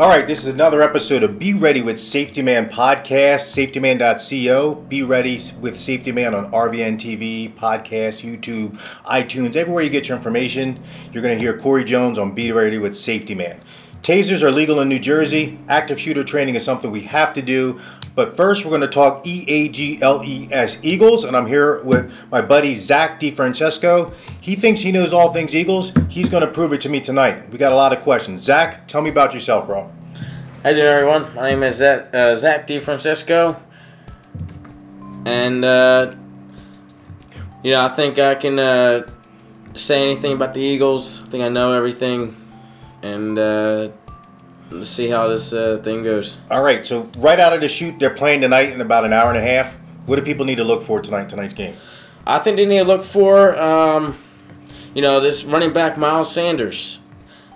All right, this is another episode of Be Ready with Safety Man podcast, safetyman.co. Be ready with Safety Man on RBN TV, podcast, YouTube, iTunes, everywhere you get your information. You're going to hear Corey Jones on Be Ready with Safety Man. Tasers are legal in New Jersey. Active shooter training is something we have to do. But first, we're going to talk E A G L E S Eagles, and I'm here with my buddy Zach DiFrancesco. He thinks he knows all things Eagles. He's going to prove it to me tonight. We got a lot of questions. Zach, tell me about yourself, bro. Hi there, everyone. My name is Zach, uh, Zach DiFrancesco, and uh, you know, I think I can uh, say anything about the Eagles. I think I know everything, and uh, let's see how this uh, thing goes. All right, so right out of the shoot, they're playing tonight in about an hour and a half. What do people need to look for tonight, tonight's game? I think they need to look for, um, you know, this running back Miles Sanders.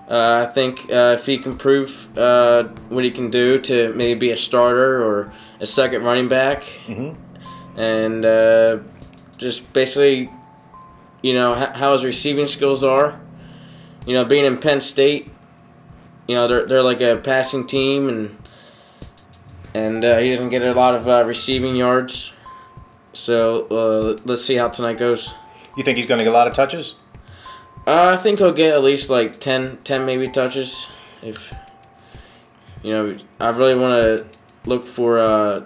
Uh, I think uh, if he can prove uh, what he can do to maybe be a starter or a second running back, Mhm. and uh, just basically, you know, how his receiving skills are. You know, being in Penn State, you know, they're, they're like a passing team, and and uh, he doesn't get a lot of uh, receiving yards. So uh, let's see how tonight goes. You think he's going to get a lot of touches? Uh, I think he'll get at least like 10, 10 maybe touches. If you know, I really want to look for uh,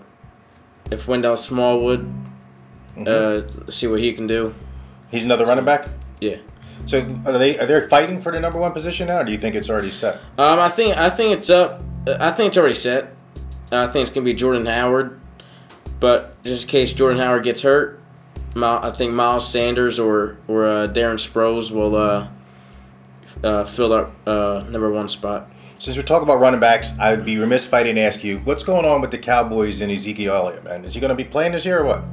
if Wendell Smallwood, uh, see what he can do. He's another running back. Yeah. So are they are they fighting for the number one position now? Or do you think it's already set? Um, I think I think it's up. I think it's already set. I think it's gonna be Jordan Howard, but just in case Jordan Howard gets hurt, I think Miles Sanders or or uh, Darren Sproles will uh, uh, fill up uh, number one spot. Since we're talking about running backs, I would be remiss if I didn't ask you what's going on with the Cowboys and Ezekiel Elliott, man. Is he going to be playing this year or what?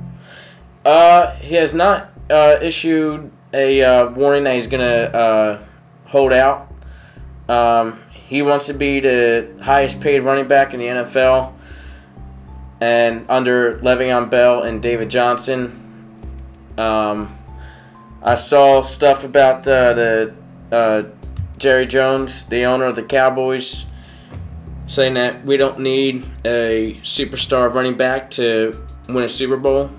Uh, he has not uh, issued a uh, warning that he's gonna uh, hold out. Um, he wants to be the highest paid running back in the NFL, and under Le'Veon Bell and David Johnson. Um, I saw stuff about uh, the uh, Jerry Jones, the owner of the Cowboys, saying that we don't need a superstar running back to win a Super Bowl.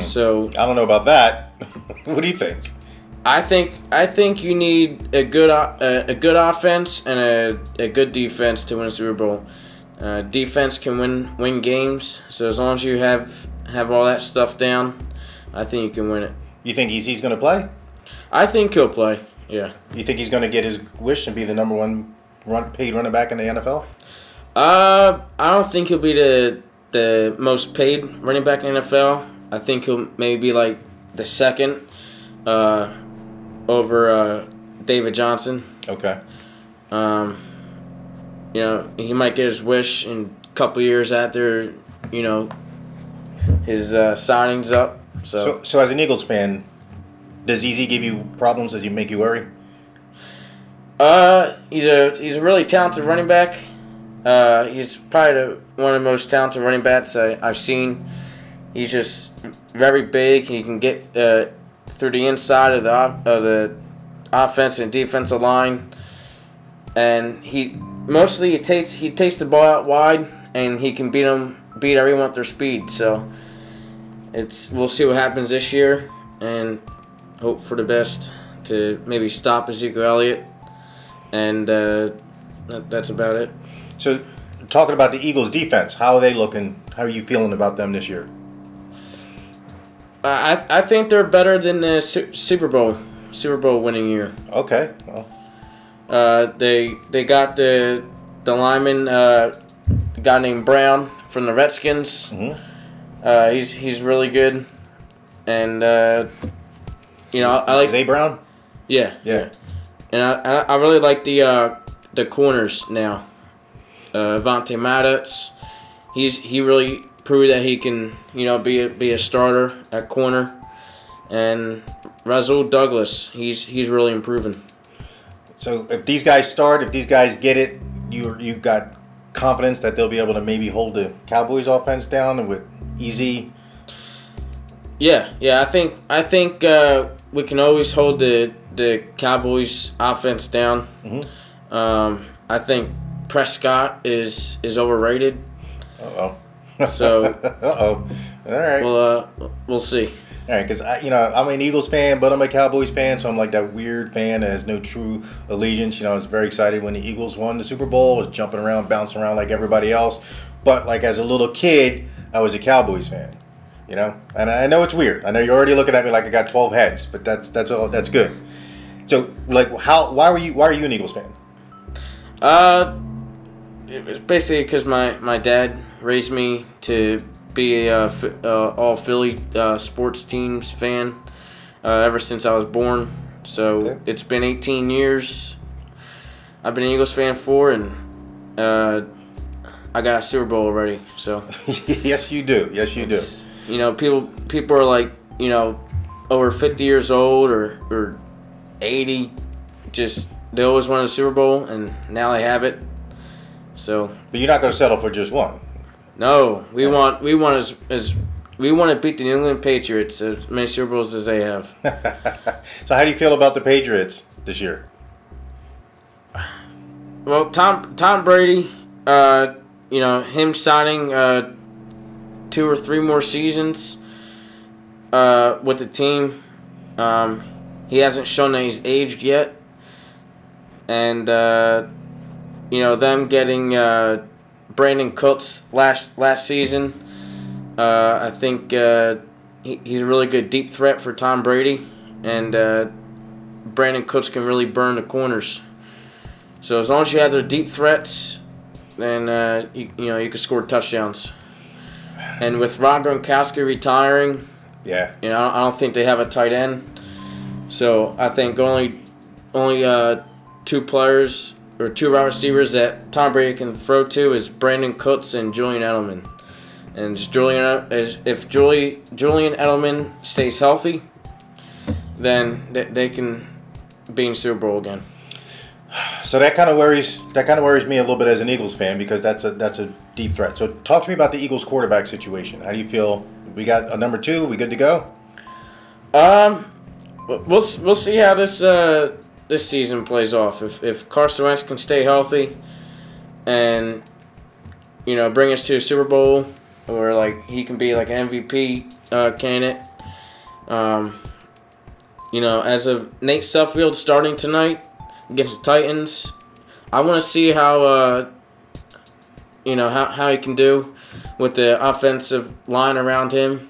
So I don't know about that. what do you think? I think I think you need a good a, a good offense and a, a good defense to win a Super Bowl. Uh, defense can win win games, so as long as you have have all that stuff down, I think you can win it. You think he's, he's going to play? I think he'll play. Yeah. You think he's going to get his wish and be the number one run paid running back in the NFL? Uh, I don't think he'll be the the most paid running back in the NFL. I think he'll maybe be like the second, uh, over uh, David Johnson. Okay. Um, you know, he might get his wish in a couple years after, you know, his uh, signings up. So, So, so as an Eagles fan, does EZ give you problems? Does he make you worry? uh, he's a he's a really talented running back. Uh, he's probably the, one of the most talented running backs I, I've seen. He's just very big. He can get uh, through the inside of the of the offense and defensive line, and he mostly he takes he takes the ball out wide, and he can beat them beat everyone with their speed. So it's we'll see what happens this year, and hope for the best to maybe stop Ezekiel Elliott, and uh, that, that's about it. So, talking about the Eagles defense, how are they looking? How are you feeling about them this year? I I think they're better than the Su- Super Bowl Super Bowl winning year. Okay. Well, Uh, they they got the the lineman, uh, guy named Brown from the Redskins. Mhm. Uh, he's he's really good, and uh, you know I like Zay Brown. yeah Yeah. and I I, I really like the uh, the corners now. Uh, Vontae Maddox, he's he really proved that he can you know be a, be a starter at corner, and Rasul Douglas, he's he's really improving. So if these guys start, if these guys get it, you you got confidence that they'll be able to maybe hold the Cowboys offense down with easy. Yeah, yeah. I think I think uh, we can always hold the the Cowboys offense down. Mhm. Um, I think Prescott is is overrated. Oh. So. uh oh. All right. Well, uh, we'll see. All right, because I, you know, I'm an Eagles fan, but I'm a Cowboys fan, so I'm like that weird fan that has no true allegiance. You know, I was very excited when the Eagles won the Super Bowl. I was jumping around, bouncing around like everybody else. But like as a little kid, I was a Cowboys fan. You know, and I know it's weird. I know you're already looking at me like I got 12 heads, but that's that's all. That's good. So, like, how? Why were you? Why are you an Eagles fan? Uh, it was basically because my my dad raised me to be a uh, all Philly uh, sports teams fan uh, ever since I was born. So okay. it's been 18 years. I've been an Eagles fan for, and uh, I got a Super Bowl already. So yes, you do. Yes, you do. You know, people people are like you know over 50 years old or or 80, just they always wanted a Super Bowl, and now they have it. So. But you're not going to settle for just one. No, we want we want as as we want to beat the New England Patriots as many Super Bowls as they have. so how do you feel about the Patriots this year? Well, Tom Tom Brady, uh, you know him signing uh, two or three more seasons uh, with the team. Um, he hasn't shown that he's aged yet, and uh, you know them getting Brandin Cooks last last season. Uh, I think uh, he, he's a really good deep threat for Tom Brady, and uh, Brandin Cooks can really burn the corners. So as long as you have the deep threats, then uh, you, you know you can score touchdowns. And with Rob Gronkowski retiring, yeah, you know I don't think they have a tight end. So I think only only uh, two players or two wide receivers that Tom Brady can throw to is Brandin Cooks and Julian Edelman. And Julian, if Julie, Julian Edelman stays healthy, then they can be in Super Bowl again. So that kind of worries that kind of worries me a little bit as an Eagles fan because that's a that's a deep threat. So talk to me about the Eagles quarterback situation. How do you feel? We got a number two. We good to go? Um, we'll we'll see how this uh this season plays off. If if Carson Wentz can stay healthy, and you know bring us to a Super Bowl, or like he can be like an MVP uh, candidate. Um, you know, as of Nate Sudfeld starting tonight against the Titans, I want to see how uh, you know how, how he can do with the offensive line around him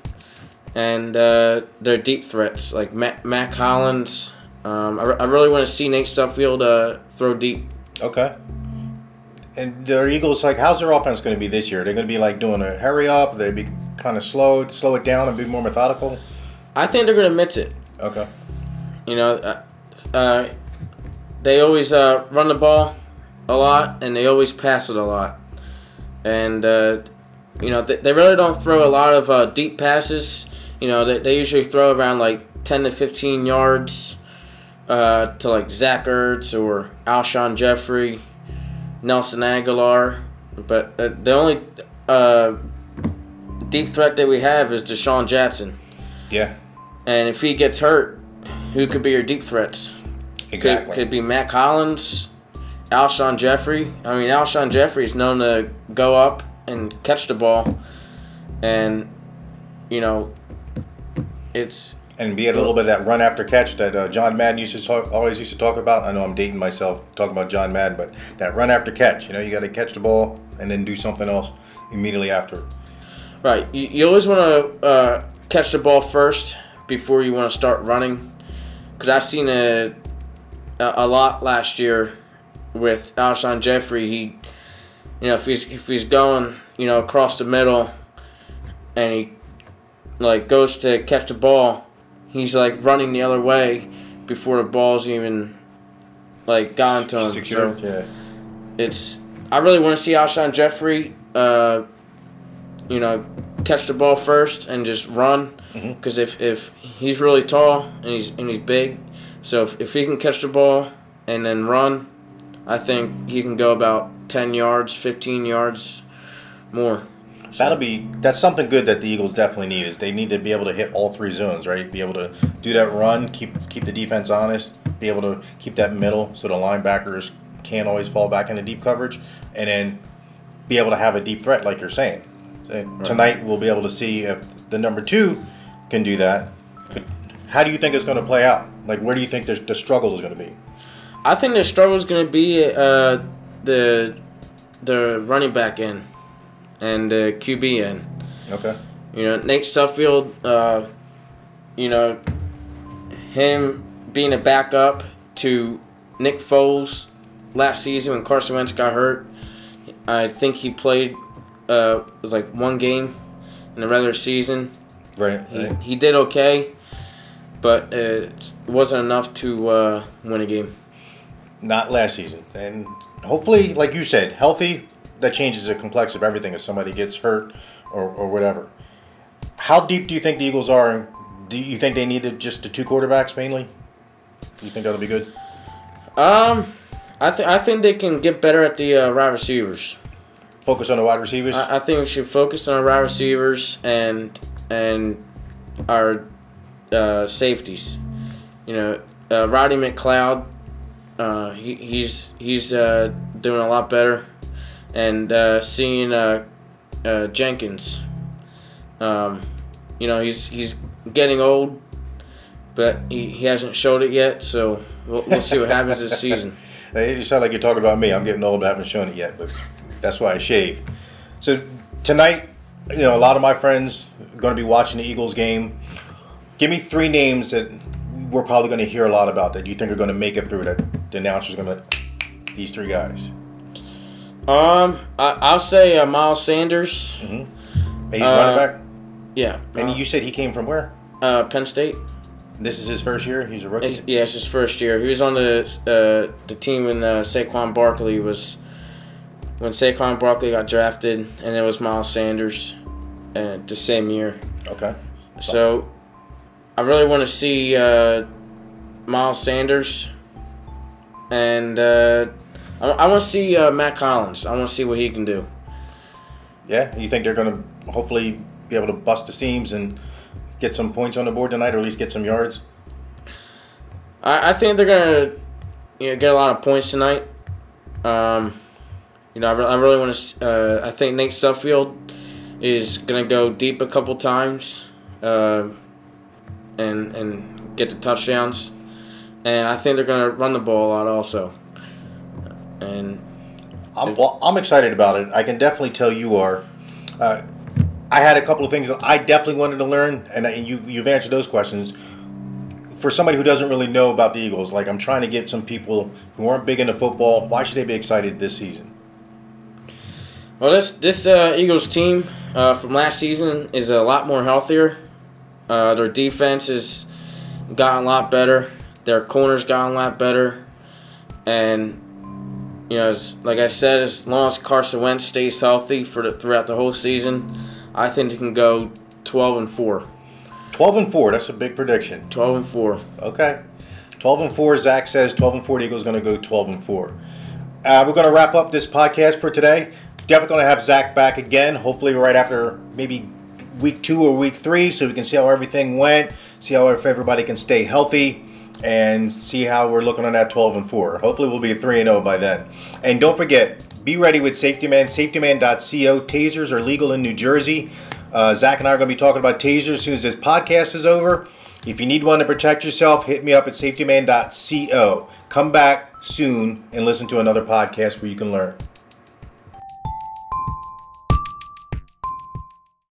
and uh, their deep threats like Mack, Mack Hollins, um, I, I really want to see Nate Sudfeld uh, throw deep. Okay. And the Eagles, like, how's their offense going to be this year? They're going to be like doing a hurry up. They be kind of slow, slow it down, and be more methodical. I think they're going to mix it. Okay. You know, uh, uh, they always uh, run the ball a lot, and they always pass it a lot. And uh, you know, they, they really don't throw a lot of uh, deep passes. You know, they, they usually throw around like ten to fifteen yards uh, to like Zach Ertz or Alshon Jeffery, Nelson Agholor. But uh, the only uh, deep threat that we have is DeSean Jackson. Yeah. And if he gets hurt, who could be your deep threats? Exactly. Could, could be Mack Hollins, Alshon Jeffery. I mean, Alshon Jeffery is known to go up and catch the ball, and you know, it's and be a little bit of that run after catch that uh, John Madden used to talk, always used to talk about. I know I'm dating myself talking about John Madden, but that run after catch. You know, you got to catch the ball and then do something else immediately after. Right. You, you always want to uh, catch the ball first before you want to start running. Because I've seen a, a, a lot last year with Alshon Jeffery. He, you know, if he's if he's going, you know, across the middle, and he like goes to catch the ball he's like running the other way before the ball's even like gone to him. So yeah. It's I really want to see Alshon Jeffery, uh, you know, catch the ball first and just run because mm-hmm. if, if he's really tall and he's and he's big, so if, if he can catch the ball and then run, I think he can go about ten yards, fifteen yards more. That'll be that's something good that the Eagles definitely need is they need to be able to hit all three zones, right? Be able to do that run, keep keep the defense honest, be able to keep that middle so the linebackers can't always fall back into deep coverage, and then be able to have a deep threat like you're saying. And Tonight we'll be able to see if the number two can do that. But how do you think it's going to play out? Like, where do you think the, the struggle is going to be? I think the struggle is going to be uh, the the running back end and the QB end. Okay. You know, Nate Sudfeld, uh, you know, him being a backup to Nick Foles last season when Carson Wentz got hurt. I think he played uh, it was like one game in the regular season. Right. He, he did okay, but it wasn't enough to uh, win a game. Not last season, and hopefully, like you said, healthy. That changes the complex of everything if somebody gets hurt or, or whatever. How deep do you think the Eagles are? Do you think they needed just the two quarterbacks mainly? Do you think that'll be good? Um, I think I think they can get better at the uh, wide receivers. Focus on the wide receivers. I, I think we should focus on our wide receivers and and our uh, safeties. You know, uh, Roddy McLeod, uh, he, he's he's uh, doing a lot better, and uh, seeing uh, uh, Jenkins, um, you know, he's he's getting old, but he, he hasn't showed it yet. So we'll, we'll see what happens this season. Hey, you sound like you're talking about me. I'm getting old, but I haven't shown it yet. But that's why I shave. So tonight, you know, a lot of my friends are going to be watching the Eagles game. Give me three names that we're probably going to hear a lot about that you think are going to make it through. That the announcer's going to these three guys. Um, I, I'll say uh, Miles Sanders. Hey, he's Uh, running back. Yeah, And uh, you said he came from where? uh, Penn State. This is his first year. He's a rookie. It's, yeah, it's his first year. He was on the uh, the team when uh, Saquon Barkley was when Saquon Barkley got drafted, and it was Miles Sanders uh, the same year. okay. So I really want to see uh, Miles Sanders, and uh, I, I want to see uh, Matt Collins. I want to see what he can do. Yeah. You think they're going to hopefully be able to bust the seams and get some points on the board tonight, or at least get some yards? I, I think they're gonna you know, get a lot of points tonight. Um, you know, I, re- I really want to. Uh, I think Nate Sudfeld is gonna go deep a couple times, uh, and and get the touchdowns. And I think they're gonna run the ball a lot also. And I'm, well, I'm excited about it. I can definitely tell you are. Uh, I had a couple of things that I definitely wanted to learn, and, and you, you've answered those questions. For somebody who doesn't really know about the Eagles, like I'm trying to get some people who aren't big into football, why should they be excited this season? well, this this uh, Eagles team uh, from last season is a lot more healthier. Uh, their defense has gotten a lot better. Their corners gotten a lot better, and you know, as, like I said, as long as Carson Wentz stays healthy for the, throughout the whole season, I think they can go twelve and four. 12 and 4, that's a big prediction. Twelve and four. Okay. 12 and 4, Zach says 12 and 4, the Eagles going to go 12 and 4. Uh, we're going to wrap up this podcast for today. Definitely going to have Zach back again, hopefully right after maybe week two or week three, so we can see how everything went, see how if everybody can stay healthy, and see how we're looking on that 12 and 4. Hopefully we'll be 3 and 0 by then. And don't forget, be ready with Safety Man, safetyman.co. Tasers are legal in New Jersey. Uh, Zach and I are going to be talking about tasers as soon as this podcast is over. If you need one to protect yourself, hit me up at safetyman.co. Come back soon and listen to another podcast where you can learn.